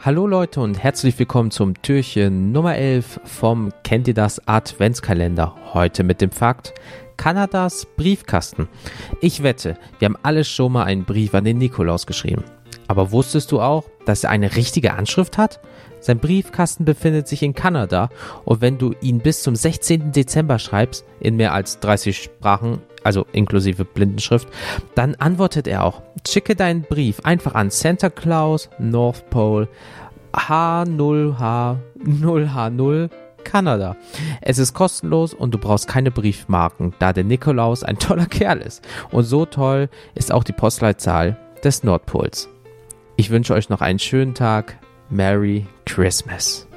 Hallo Leute und herzlich willkommen zum Türchen Nummer 11 vom Kennt ihr das Adventskalender. Heute mit dem Fakt Kanadas Briefkasten. Ich wette, wir haben alle schon mal einen Brief an den Nikolaus geschrieben. Aber wusstest du auch, dass er eine richtige Anschrift hat? Sein Briefkasten befindet sich in Kanada und wenn du ihn bis zum 16. Dezember schreibst, in mehr als 30 Sprachen, also inklusive Blindenschrift, dann antwortet er auch. Schicke deinen Brief einfach an Santa Claus, North Pole, H0H0H0 Kanada. Es ist kostenlos und du brauchst keine Briefmarken, da der Nikolaus ein toller Kerl ist. Und so toll ist auch die Postleitzahl des Nordpols. Ich wünsche euch noch einen schönen Tag. Merry Christmas.